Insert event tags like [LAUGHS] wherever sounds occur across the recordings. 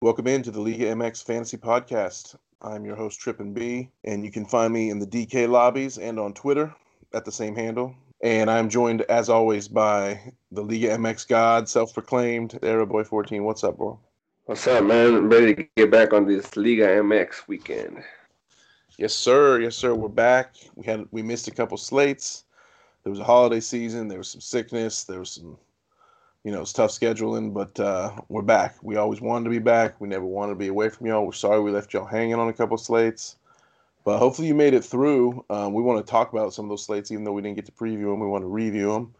Welcome into the Liga MX Fantasy Podcast. I'm your host, Trip and B, and you can find me in the DK lobbies and on Twitter at the same handle. And I'm joined, as always, by the Liga MX God, self proclaimed Boy 14 What's up, bro? What's up, man? I'm ready to get back on this Liga MX weekend. Yes, sir. Yes, sir. We're back. We had we missed a couple slates. There was a holiday season. There was some sickness. There was some you know, it's tough scheduling, but uh, we're back. We always wanted to be back. We never wanted to be away from y'all. We're sorry we left y'all hanging on a couple slates, but hopefully you made it through. Um, we want to talk about some of those slates, even though we didn't get to preview them. We want to review them,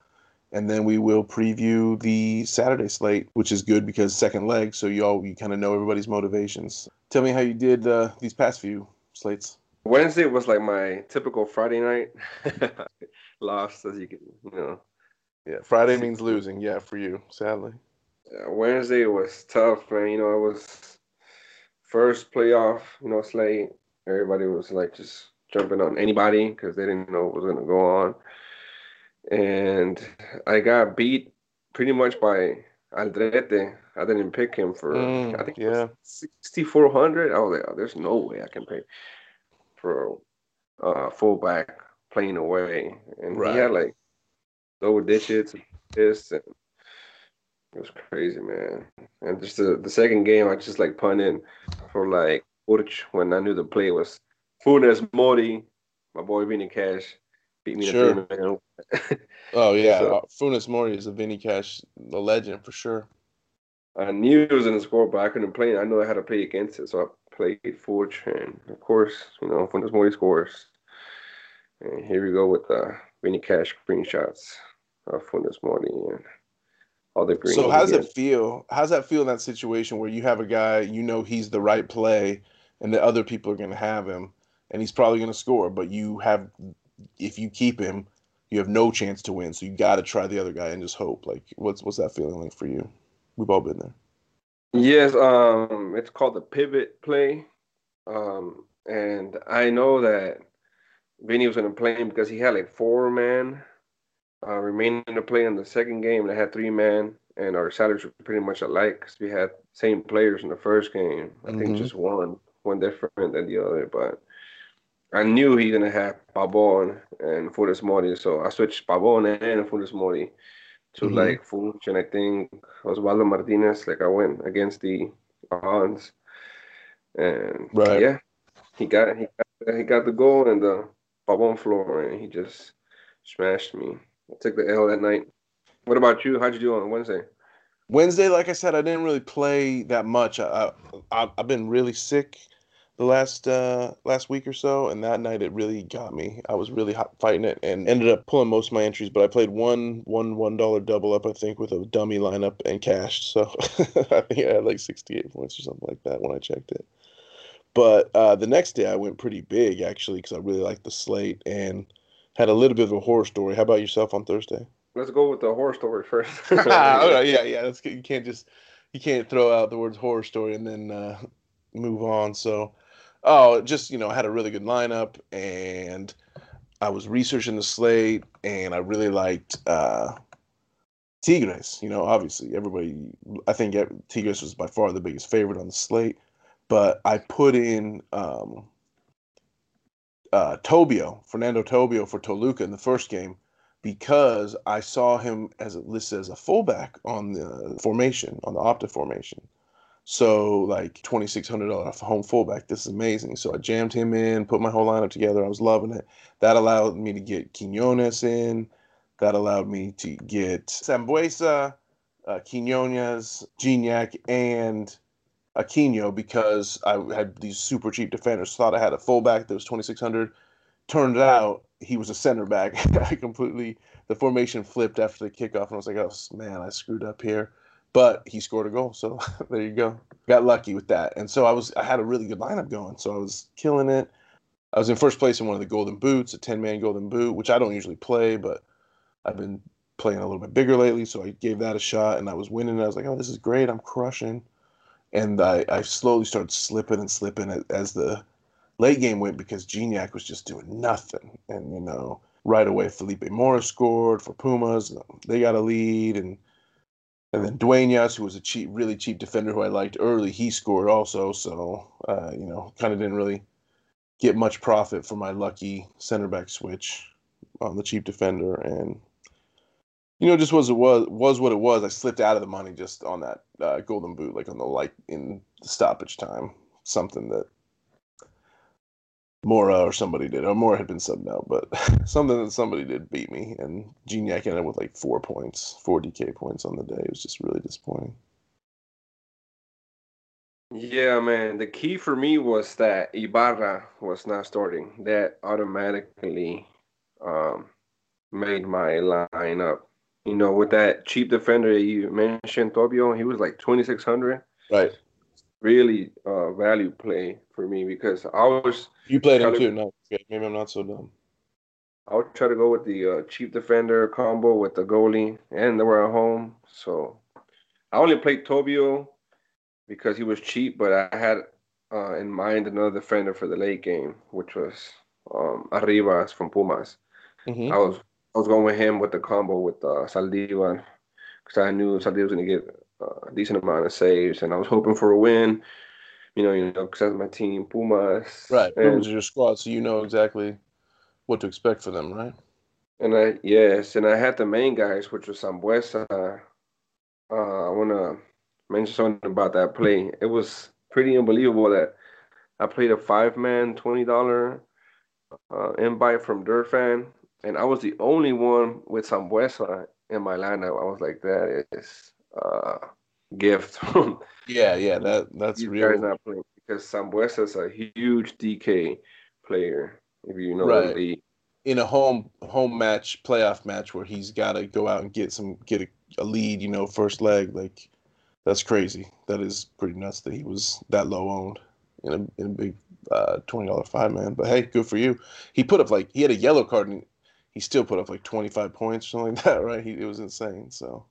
and then we will preview the Saturday slate, which is good because second leg, so y'all you kind of know everybody's motivations. Tell me how you did uh, these past few slates. Wednesday was like my typical Friday night. [LAUGHS] Lost, as you can, you know yeah, Friday means losing. Yeah, for you, sadly. Yeah, Wednesday was tough, man. You know, it was first playoff, you know, slate. Everybody was like just jumping on anybody because they didn't know what was going to go on. And I got beat pretty much by Aldrete. I didn't pick him for, mm, I think, yeah, 6,400. I was like, oh, there's no way I can pay for a uh, fullback playing away. And right. he had like double digits, this and it was crazy, man. And just the, the second game, I just like punting for like Furch when I knew the play was Funes Mori, my boy Vinny Cash beat me sure. to [LAUGHS] oh yeah, so, uh, Funes Mori is a Vinny Cash, a legend for sure. I knew it was in the score, but I couldn't play it. I know I had to play against it, so I played Furch, and of course, you know, Funes Mori scores. And here we go with the Vinny Cash screenshots uh, from this morning and all the green. So how does it feel? How's that feel in that situation where you have a guy you know he's the right play, and the other people are going to have him, and he's probably going to score, but you have, if you keep him, you have no chance to win. So you got to try the other guy and just hope. Like, what's what's that feeling like for you? We've all been there. Yes, um, it's called the pivot play, um, and I know that Vinny was going to play him because he had like four man uh, remaining to play in the second game. They had three men, and our salaries were pretty much alike because we had same players in the first game. I mm-hmm. think just one one different than the other, but I knew he gonna have Pabon and Funes Mori, so I switched Pabon and Funes Mori to mm-hmm. like Furch, and I think Osvaldo Martinez. Like I went against the odds, and right. yeah, he got he got, he got the goal and the Pabon floor, and he just smashed me. I took the L that night. What about you? How'd you do on Wednesday? Wednesday, like I said, I didn't really play that much. I, I have been really sick the last uh, last week or so, and that night it really got me. I was really hot fighting it, and ended up pulling most of my entries. But I played one one one dollar double up, I think, with a dummy lineup and cashed. So [LAUGHS] I think I had like sixty eight points or something like that when I checked it. But uh, the next day I went pretty big actually because I really liked the slate and had a little bit of a horror story. How about yourself on Thursday? Let's go with the horror story first. [LAUGHS] oh, [LAUGHS] yeah, yeah. That's, you can't just you can't throw out the words horror story and then uh, move on. So, oh, just you know, I had a really good lineup and I was researching the slate and I really liked uh, Tigres. You know, obviously everybody. I think Tigres was by far the biggest favorite on the slate, but I put in. Um, uh, Tobio, Fernando Tobio for Toluca in the first game because I saw him as listed as a fullback on the formation, on the Opta formation. So like twenty six hundred dollar home fullback. This is amazing. So I jammed him in, put my whole lineup together. I was loving it. That allowed me to get Quinones in. That allowed me to get Sambueza, uh, Quinones, Gignac, and Aquino because I had these super cheap defenders. Thought I had a fullback that was 2600. Turned out he was a center back. [LAUGHS] I completely the formation flipped after the kickoff, and I was like, oh man, I screwed up here. But he scored a goal, so [LAUGHS] there you go. Got lucky with that, and so I was I had a really good lineup going, so I was killing it. I was in first place in one of the golden boots, a 10 man golden boot, which I don't usually play, but I've been playing a little bit bigger lately, so I gave that a shot, and I was winning. I was like, oh, this is great. I'm crushing and I, I slowly started slipping and slipping as the late game went because Gignac was just doing nothing. And, you know, right away, Felipe Mora scored for Pumas. They got a lead. And And then Duenas, who was a cheap, really cheap defender who I liked early, he scored also. So, uh, you know, kind of didn't really get much profit for my lucky center back switch on the cheap defender. And, you know, just was it was was what it was. I slipped out of the money just on that uh, golden boot, like on the light in stoppage time. Something that Mora or somebody did. Or Mora had been subbed out, but [LAUGHS] something that somebody did beat me. And Gignac ended up with like four points, four DK points on the day. It was just really disappointing. Yeah, man. The key for me was that Ibarra was not starting. That automatically um, made my lineup. You know, with that cheap defender that you mentioned, Tobio, he was like twenty six hundred. Right really uh, value play for me because I was. You played him too. No, maybe I'm not so dumb. I would try to go with the uh, cheap defender combo with the goalie, and they were at home. So I only played Tobio because he was cheap, but I had uh, in mind another defender for the late game, which was um, Arribas from Pumas. Mm-hmm. I was I was going with him with the combo with uh, Saldivar because I knew Saldivar was going to get a decent amount of saves, and I was hoping for a win. You know, you know, because that's my team, Pumas. Right, Pumas is your squad, so you know exactly what to expect for them, right? And I yes, and I had the main guys, which was Sambueza. Uh, I want to mention something about that play. It was pretty unbelievable that I played a five man twenty dollar uh, invite from Fan, and I was the only one with Sambueza in my lineup. I was like, that is uh, gift. [LAUGHS] yeah, yeah, that that's These real. Guys not playing because Sambueza is a huge DK player. If you know right. the in a home home match, playoff match where he's got to go out and get some get a, a, lead, you know, first leg, like that's crazy. That is pretty nuts that he was that low owned in a in a big uh, twenty dollar five man. But hey, good for you. He put up like he had a yellow card and he still put up like twenty five points or something like that, [LAUGHS] right? He, it was insane. So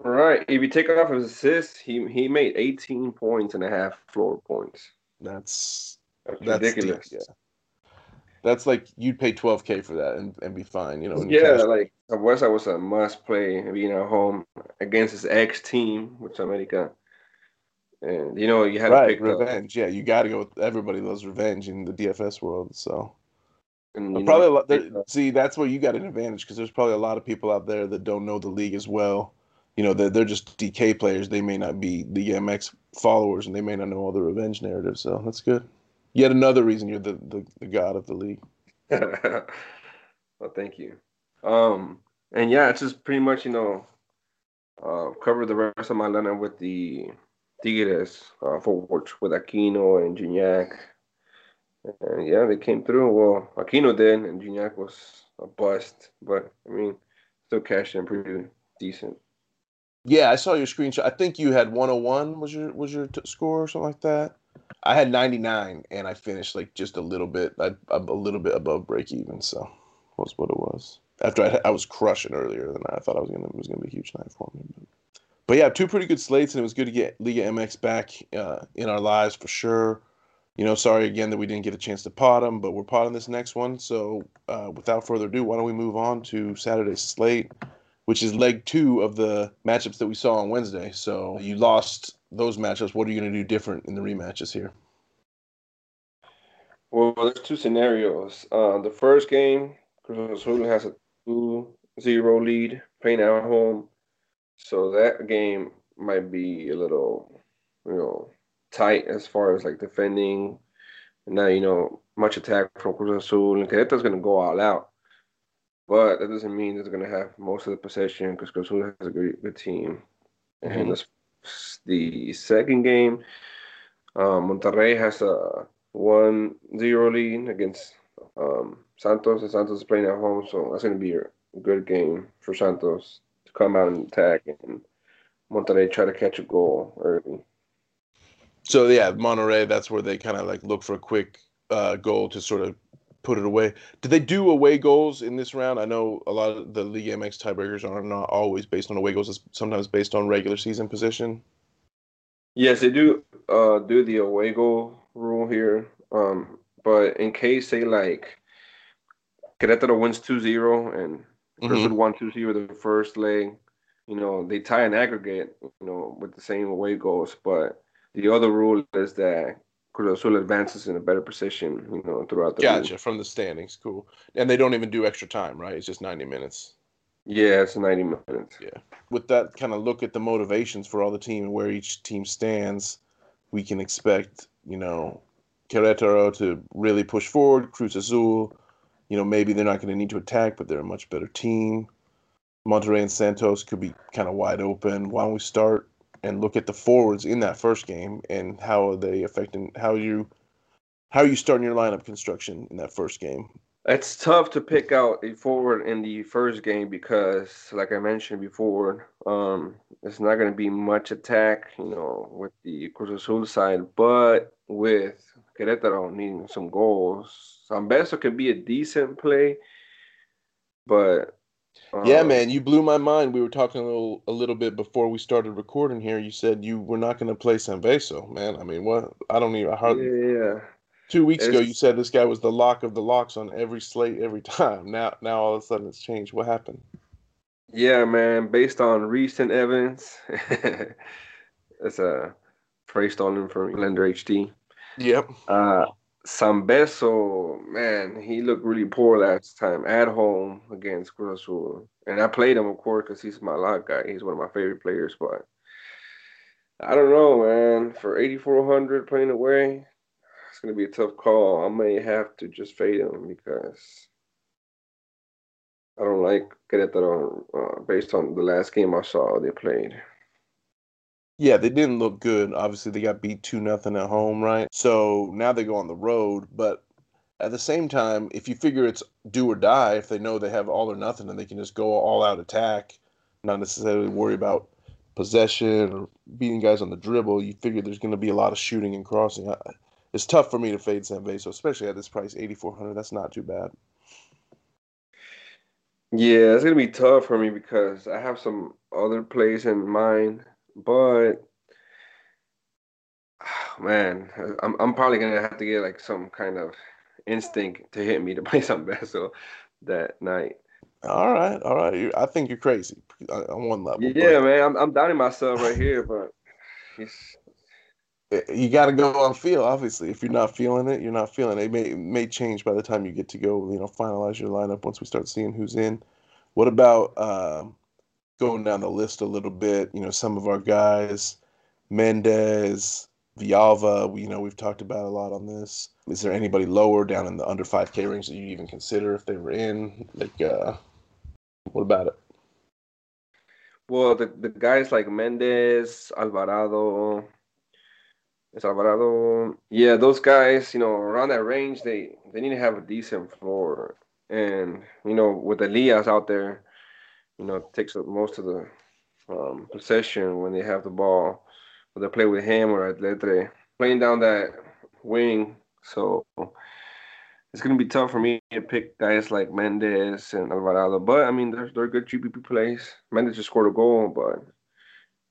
Right. If you take off his assists, he he made 18 points and a half floor points. That's that's, that's ridiculous. yeah. That's like you'd pay 12k for that and, and be fine, you know. Yeah, like West was a must play being at home against his ex team, which America. And you know, you had right, to pick revenge. Yeah, you got to go with everybody loves revenge in the DFS world. So and, probably know, a lot. There, see, that's where you got an advantage because there's probably a lot of people out there that don't know the league as well you know, they're, they're just DK players. They may not be the MX followers, and they may not know all the revenge narratives. So that's good. Yet another reason you're the, the, the god of the league. [LAUGHS] well, thank you. Um, and yeah, it's just pretty much, you know, uh, cover the rest of my lineup with the Tigres uh, forwards with Aquino and Gignac. And yeah, they came through. Well, Aquino did, and Gignac was a bust, but I mean, still cashed in pretty decent. Yeah, I saw your screenshot. I think you had 101 was your was your t- score or something like that. I had 99 and I finished like just a little bit I, am a little bit above break even, so was what it was. After I, I was crushing earlier than I thought I was gonna it was gonna be a huge night for me. But, but yeah, two pretty good slates, and it was good to get Liga MX back uh, in our lives for sure. You know, sorry again that we didn't get a chance to pot them, but we're potting this next one. So uh, without further ado, why don't we move on to Saturday's slate? which is leg two of the matchups that we saw on Wednesday. So you lost those matchups. What are you going to do different in the rematches here? Well, there's two scenarios. Uh, the first game, Cruz Azul has a 2 0 lead playing at home. So that game might be a little, you know, tight as far as like defending. And now, you know, much attack from Cruz Azul. And Querétaro is going to go all out. But that doesn't mean they're going to have most of the possession because Cruz Azul has a great good team. Mm-hmm. And this, the second game, um, Monterrey has a 1 0 lead against um, Santos, and Santos is playing at home, so that's going to be a good game for Santos to come out and attack and Monterrey try to catch a goal early. So yeah, Monterrey. that's where they kind of like look for a quick uh, goal to sort of put it away. Did they do away goals in this round? I know a lot of the League MX tiebreakers are not always based on away goals. It's sometimes based on regular season position. Yes, they do uh, do the away goal rule here. Um, but in case say like Querétaro wins 2-0 and mm-hmm. won 2-0 the first leg, you know, they tie an aggregate, you know, with the same away goals. But the other rule is that Cruz Azul advances in a better position, you know, throughout the Gotcha. league. From the standings. Cool. And they don't even do extra time, right? It's just 90 minutes. Yeah, it's 90 minutes. Yeah, with that kind of look at the motivations for all the team and where each team stands, we can expect, you know, Querétaro to really push forward. Cruz Azul, you know, maybe they're not going to need to attack, but they're a much better team. Monterrey and Santos could be kind of wide open. Why don't we start and look at the forwards in that first game and how are they affecting how you how are you starting your lineup construction in that first game? It's tough to pick out a forward in the first game because, like I mentioned before, um, it's not going to be much attack, you know, with the Cruz Azul side, but with Querétaro needing some goals, Sanvezzo can be a decent play, but Yeah, um, man, you blew my mind. We were talking a little a little bit before we started recording here. You said you were not going to play Sanvezzo, man. I mean, what? I don't even. I hardly, yeah, yeah. Two weeks ago, you said this guy was the lock of the locks on every slate every [LAUGHS] time. Now, now all of a sudden it's changed. What happened? yeah, man. Based on recent evidence, [LAUGHS] it's a phrase stolen from Blender HD. Yep. Uh, Sanvezzo, man, he looked really poor last time at home against Cruz And I played him, of course, because he's my lock guy. He's one of my favorite players. But I don't know, man. For 8,400 playing away, it's going to be a tough call. I may have to just fade him because I don't like Querétaro uh, based on the last game I saw they played. Yeah, they didn't look good. Obviously, they got beat two nothing at home, right? So now they go on the road, but at the same time, if you figure it's do or die, if they know they have all or nothing and they can just go all out attack, not necessarily worry about possession or beating guys on the dribble, you figure there's going to be a lot of shooting and crossing. It's tough for me to fade Sanvezzo, especially at this price, 8400 That's not too bad. Yeah, it's gonna be tough for me because I have some other plays in mind, but [SIGHS] man, I'm I'm probably gonna have to get like some kind of instinct to hit me to [LAUGHS] play some Beso that night. All right, all right. You- I think you're crazy uh, on one level. Yeah, man, I'm I'm doubting myself right here, but [SIGHS] it's, you got to go on feel. Obviously, if you're not feeling it, you're not feeling it. It may it may change by the time you get to go. You know, finalize your lineup once we start seeing who's in. What about um, going down the list a little bit? You know, some of our guys, Mendez, Villalba. We, you know, we've talked about a lot on this. Is there anybody lower down in the under 5K range that you even consider if they were in? Like, uh, what about it? well, the the guys like Mendez, Alvarado, it's Alvarado. Yeah, those guys, you know, around that range, they they need to have a decent floor. And you know, with Elias out there, you know, takes up most of the um, possession when they have the ball. When they play with him or Aldrete, playing down that wing. So it's gonna be tough for me to pick guys like Mendez and Alvarado. But I mean, they're they're good GPP plays. Mendez just scored a goal, but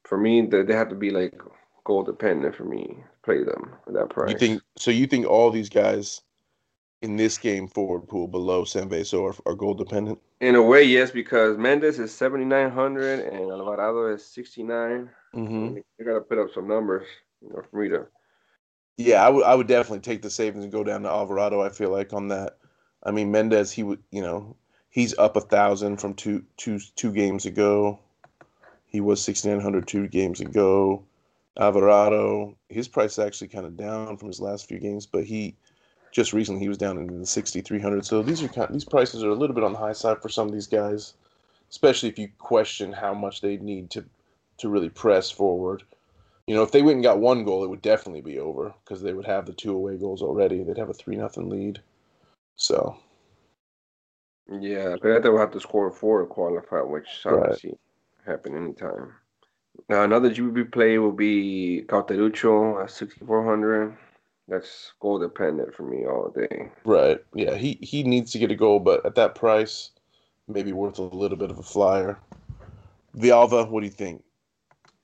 for me, they, they have to be like goal dependent for me to play them at that price. You think so? You think all these guys in this game forward pool below Sanvezzo are, are goal dependent? In a way, yes, because Mendes is seventy nine hundred and Alvarado is sixty nine. Mm-hmm. You got to put up some numbers, you know, for me to. Yeah, I would I would definitely take the savings and go down to Alvarado. I feel like on that. I mean Mendez, he would you know he's up a thousand from two two two games ago. He was sixty nine hundred two games ago. Alvarado, his price is actually kind of down from his last few games, but he just recently he was down in the sixty three hundred. So these are kind these prices are a little bit on the high side for some of these guys, especially if you question how much they need to to really press forward. You know, if they went and got one goal, it would definitely be over because they would have the two away goals already. They'd have a three nothing lead. So Yeah, but they will have to score four to qualify, which Right. obviously happen anytime. Now another GPP play will be Cauteruccio at sixty four hundred. That's goal dependent for me all day. right, yeah, he he needs to get a goal, but at that price, maybe worth a little bit of a flyer. Villalba, what do you think?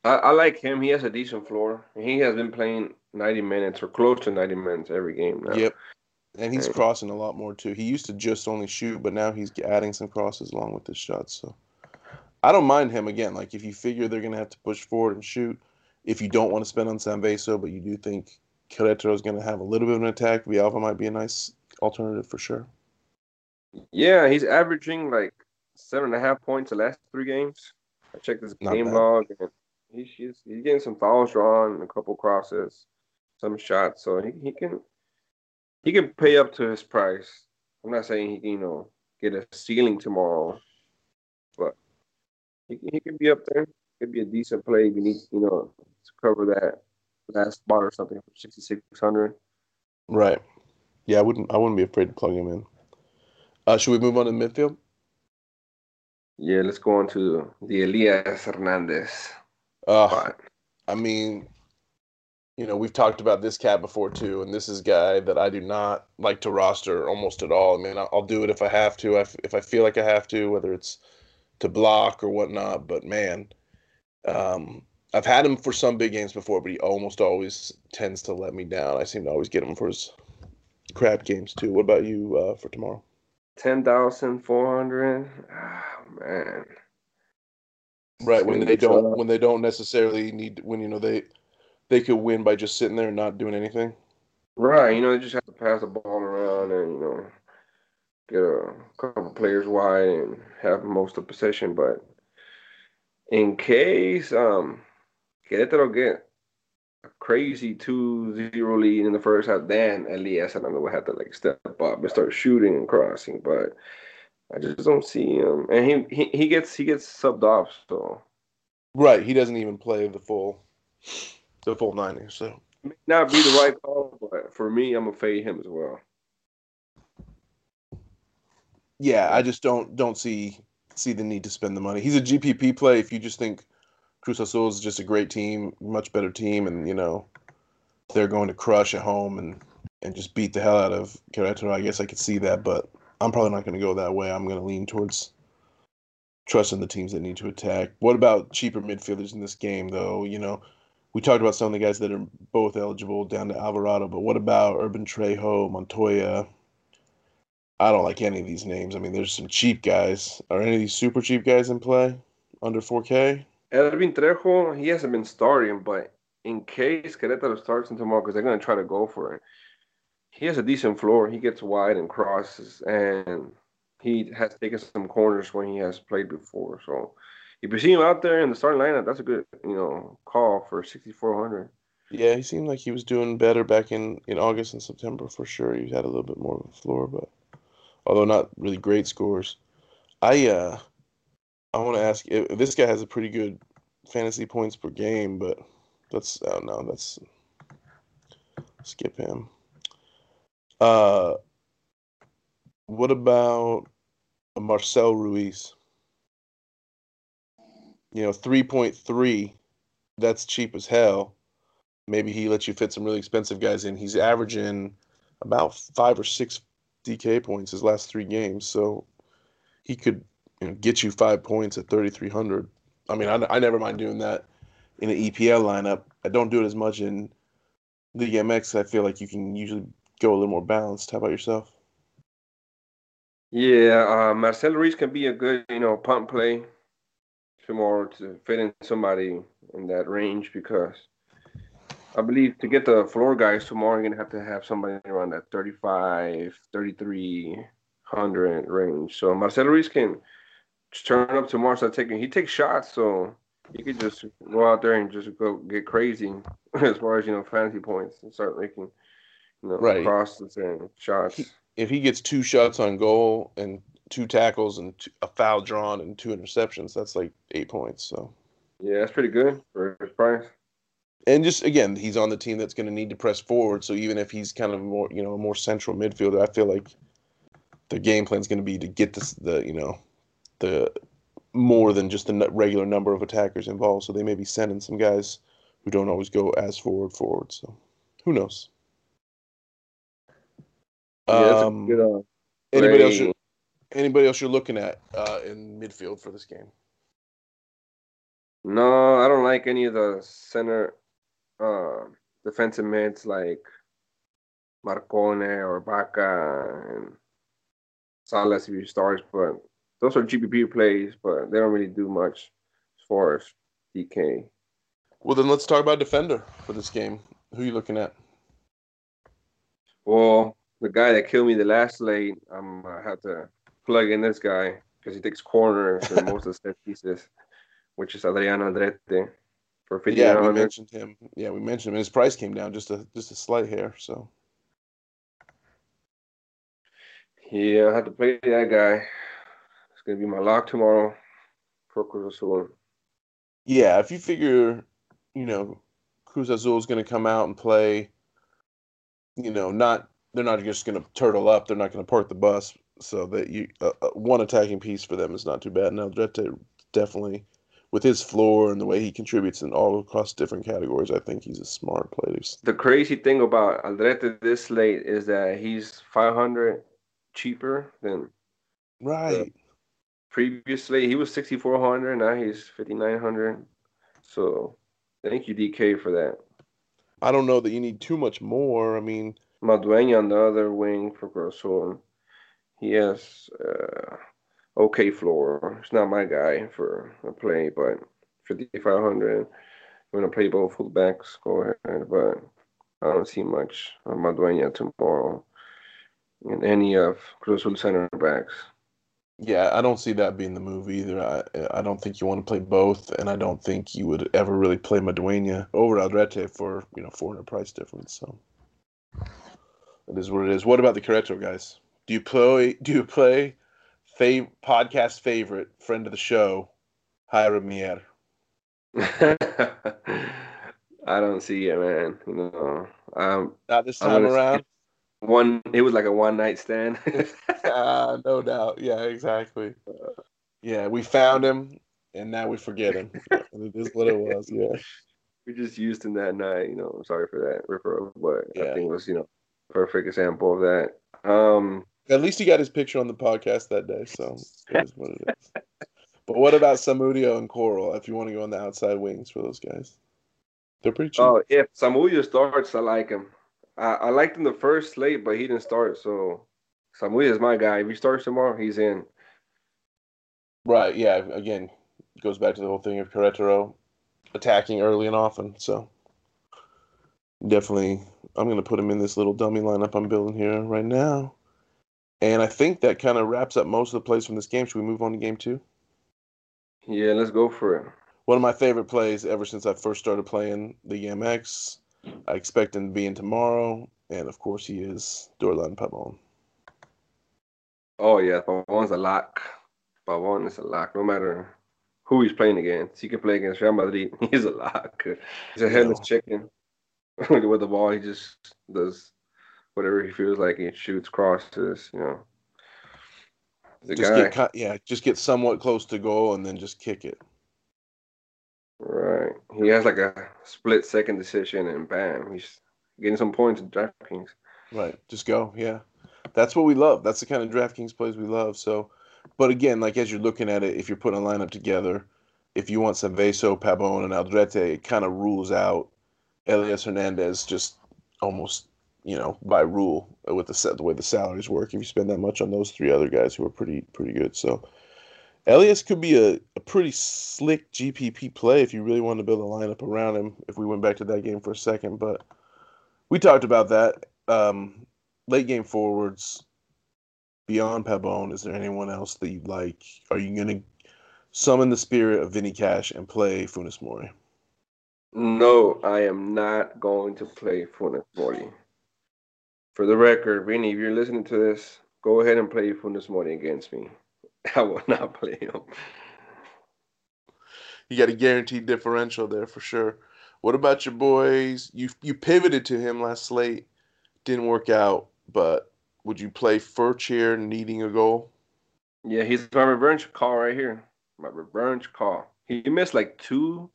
I, I like him. He has a decent floor. He has been playing ninety minutes or close to ninety minutes every game now. Yep, and he's crossing a lot more too. He used to just only shoot, but now he's adding some crosses along with his shots. So I don't mind him again. Like if you figure they're gonna have to push forward and shoot, if you don't want to spend on Sanvezzo, but you do think Querétaro is gonna have a little bit of an attack, Villalba might be a nice alternative for sure. Yeah, he's averaging like seven and a half points the last three games. I checked his Not game bad. log, and he's, he's he's getting some fouls drawn, a couple crosses, some shots. So he, he can he can pay up to his price. I'm not saying he can, you know, get a ceiling tomorrow, but he can- he can be up there. Could be a decent play if you need, you know, to cover that last spot or something for 6600. Right. Yeah, I wouldn't. I wouldn't be afraid to plug him in. Uh, should we move on to midfield? Yeah, let's go on to the Elias Hernandez Uh, spot. I mean, you know, we've talked about this cat before too, and this is a guy that I do not like to roster almost at all. I mean, I'll I'll do it if I have to, if if I feel like I have to, whether it's to block or whatnot. But man, um, I've had him for some big games before, but he almost always tends to let me down. I seem to always get him for his crap games too. What about you uh, for tomorrow? Ten thousand four hundred. Ah, man. Right when they don't when they don't necessarily need when you know they they could win by just sitting there and not doing anything. Right, you know, they just have to pass the ball around and you know get a couple players wide and have most of the possession. But in case um Querétaro get a crazy 2-0 lead in the first half, then Elias and I will have to like step up and start shooting and crossing. But I just don't see him, and he he, he gets he gets subbed off. So Right, he doesn't even play the full the full ninety. So may not be the right call, but for me, I'm gonna fade him as well. yeah, I just don't don't see see the need to spend the money. He's a GPP play. If you just think Cruz Azul is just a great team, much better team, and you know they're going to crush at home and and just beat the hell out of Querétaro, I guess I could see that, but I'm probably not going to go that way. I'm going to lean towards trusting the teams that need to attack. What about cheaper midfielders in this game, though? You know, we talked about some of the guys that are both eligible down to Alvarado, but what about Urban Trejo, Montoya? I don't like any of these names. I mean, there's some cheap guys. Are any of these super cheap guys in play under 4K? Elvin Trejo, he hasn't been starting, but in case Querétaro starts tomorrow, because they're going to try to go for it, he has a decent floor. He gets wide and crosses, and he has taken some corners when he has played before. So if you see him out there in the starting lineup, that's a good, you know, call for 6,400. Yeah, he seemed like he was doing better back in, in August and September for sure. He had a little bit more of a floor, but although not really great scores. I uh I want to ask this guy has a pretty good fantasy points per game, but that's oh no, that's skip him. Uh what about Marcel Ruiz? You know, 3.3, that's cheap as hell. Maybe he lets you fit some really expensive guys in. He's averaging about five or six DK points his last three games, so he could you know, get you five points at 3,300. I mean, I, I never mind doing that in an EPL lineup. I don't do it as much in League MX. I feel like you can usually go a little more balanced. How about yourself? Yeah, uh, Marcel Ruiz can be a good, you know, punt play tomorrow to fit in somebody in that range because I believe to get the floor guys tomorrow, you're going to have to have somebody around that 35, 3300 range. So Marcel Ruiz can turn up tomorrow, start taking, he takes shots, so you could just go out there and just go get crazy [LAUGHS] as far as, you know, fantasy points and start making, you know, Right. crosses and shots. He- If he gets two shots on goal and two tackles and two, a foul drawn and two interceptions, that's like eight points. So. Yeah, that's pretty good for his price. and just again, he's on the team that's going to need to press forward. So even if he's kind of more, you know, a more central midfielder, I feel like the game plan is going to be to get this, the you know, the more than just the regular number of attackers involved. So they may be sending some guys who don't always go as forward forward. So who knows? Yeah, Um, good. Uh, anybody else? You're, anybody else you're looking at uh, in midfield for this game? no, I don't like any of the center uh, defensive mids like Marcone or Baca and Salas if he starts, but those are GPP plays, but they don't really do much as far as DK. Well, then let's talk about defender for this game. Who are you looking at? Well, the guy that killed me the last slate, I'm gonna have to plug in this guy because he takes corners and most of the set pieces, which is Adriano Aldrete for fifty. Yeah, we mentioned him. Yeah, we mentioned him. His price came down just a just a slight hair. So. Yeah, I have to play that guy. Gonna be my lock tomorrow for Cruz Azul. Yeah, if you figure, you know, Cruz Azul is going to come out and play, you know, not they're not just going to turtle up. They're not going to park the bus. So that you uh, uh, one attacking piece for them is not too bad. Aldrete definitely with his floor and the way he contributes in all across different categories, I think he's a smart player. The crazy thing about Aldrete this late is that he's 500 cheaper than right. Previously, he was 6,400. Now he's 5,900. So thank you, DK, for that. I don't know that you need too much more. I mean, Madueña on the other wing for Cruz Azul. He has uh, okay floor. It's not my guy for a play, but 5,500. I'm going to play both fullbacks. Go ahead. But I don't see much on Madueña tomorrow in any of Cruz Azul center backs. Yeah, I don't see that being the move either. I I don't think you want to play both, and I don't think you would ever really play Madueña over Aldrete for you know 400 price difference. So it is what it is. What about the Querétaro guys? Do you play? Do you play? Fav- podcast favorite friend of the show, Hiram Mier. [LAUGHS] I don't see it, man. No, um, not this time around one it was like a one night stand. Uh, [LAUGHS] no doubt. Yeah exactly. Yeah we found him and now we forget him. It is what it was yeah. [LAUGHS] We just used him that night you know. I'm sorry for that referral but yeah. i think it was you know perfect example of that. Um at least he got his picture on the podcast that day so it is what it is. [LAUGHS] But what about samudio and Corral if you want to go on the outside wings for those guys? They're pretty cheap. oh if samudio starts i like him I, I liked him the first slate, but he didn't start. So Samuel is my guy. If he starts tomorrow, he's in. Right. Yeah. Again, goes back to the whole thing of Querétaro attacking early and often. So definitely, I'm going to put him in this little dummy lineup I'm building here right now. And I think that kind of wraps up most of the plays from this game. Should we move on to game two? Yeah, let's go for it. One of my favorite plays ever since I first started playing the EMX I expect him to be in tomorrow, and of course he is Dorlan Pabon. Oh yeah, Pabon's a lock. Pabon is a lock, no matter who he's playing against. He can play against Real Madrid. [LAUGHS] He's a lock. He's a headless chicken. [LAUGHS] With the ball, he just does whatever he feels like. He shoots crosses, you know. The just guy. Get, yeah, just get somewhat close to goal and then just kick it. Right. He has like a split second decision and bam, he's getting some points in DraftKings. Right. Just go. Yeah. That's what we love. That's the kind of DraftKings plays we love. So, but again, like as you're looking at it, if you're putting a lineup together, if you want Sanvezzo, Pabon, and Aldrete, it kind of rules out Elias Hernandez just almost, you know, by rule with the set the way the salaries work. If you spend that much on those three other guys who are pretty pretty good, so Elias could be a, a pretty slick GPP play if you really want to build a lineup around him. If we went back to that game for a second, but we talked about that. Um, late game forwards beyond Pabon, is there anyone else that you like? Are you going to summon the spirit of Vinny Cash and play Funes Mori? No, I am not going to play Funes Mori. For the record, Vinny, if you're listening to this, go ahead and play Funes Mori against me. [LAUGHS] I will not play him. You got a guaranteed differential there for sure. What about your boys? You you pivoted to him last slate, didn't work out, but would you play Furchier needing a goal? Yeah, he's my revenge call right here. My revenge call. He missed like two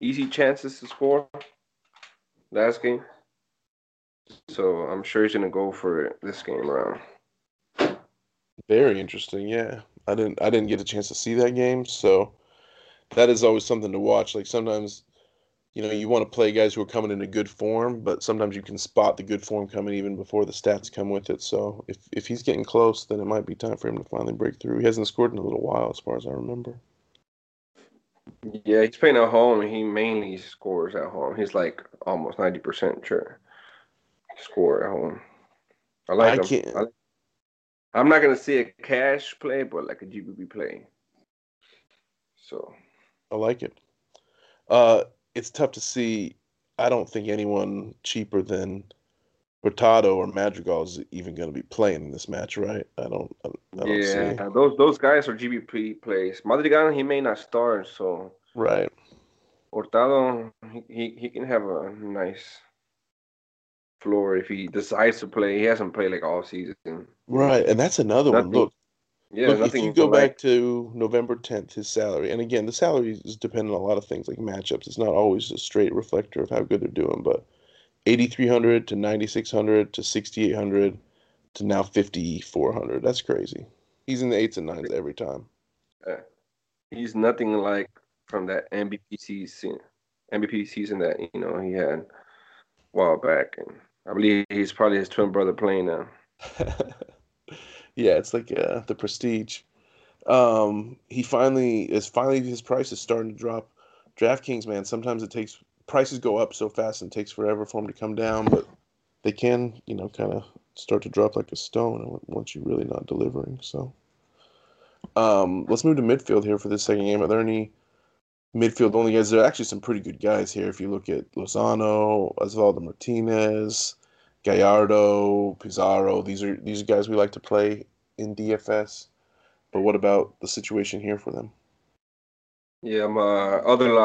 easy chances to score last game. So I'm sure he's gonna go for it this game around. Very interesting. Yeah, I didn't I didn't get a chance to see that game, so that is always something to watch. Like sometimes you know, you want to play guys who are coming in a good form, but sometimes you can spot the good form coming even before the stats come with it. So if, if he's getting close, then it might be time for him to finally break through. He hasn't scored in a little while, as far as I remember. Yeah, he's playing at home. And he mainly scores at home. He's like almost ninety percent sure score at home. I like I him. Can't. I, am not gonna see a cash play, but like a GPP play. So I like it. Uh, it's tough to see. I don't think anyone cheaper than Hurtado or Madrigal is even going to be playing in this match, right? I don't. I, don't yeah, see. those those guys are GPP plays. Madrigal he may not start, so right. Hurtado he, he, he can have a nice floor if he decides to play. He hasn't played like all season. Right, and that's another nothing, one. Look, yeah, Look, if you go back like... to November 10th, his salary, and again, the salary is dependent on a lot of things like matchups. It's not always a straight reflector of how good they're doing, but 8,300 to 9,600 to 6,800 to now 5,400. That's crazy. He's in the eights and nines every time. Yeah. He's nothing like from that MVP season, MVP season that you know he had a while back, and I believe he's probably his twin brother playing now. [LAUGHS] yeah, it's like uh, the prestige. Um, he finally is finally his price is starting to drop. DraftKings, man, sometimes it takes prices go up so fast and it takes forever for them to come down, but they can, you know, kind of start to drop like a stone once you're really not delivering. So, um, let's move to midfield here for this second game. Are there any midfield only guys? There are actually some pretty good guys here. If you look at Lozano, Osvaldo Martinez, Gallardo, Pizarro. These are these are guys we like to play in DFS. But what about the situation here for them? Yeah, my other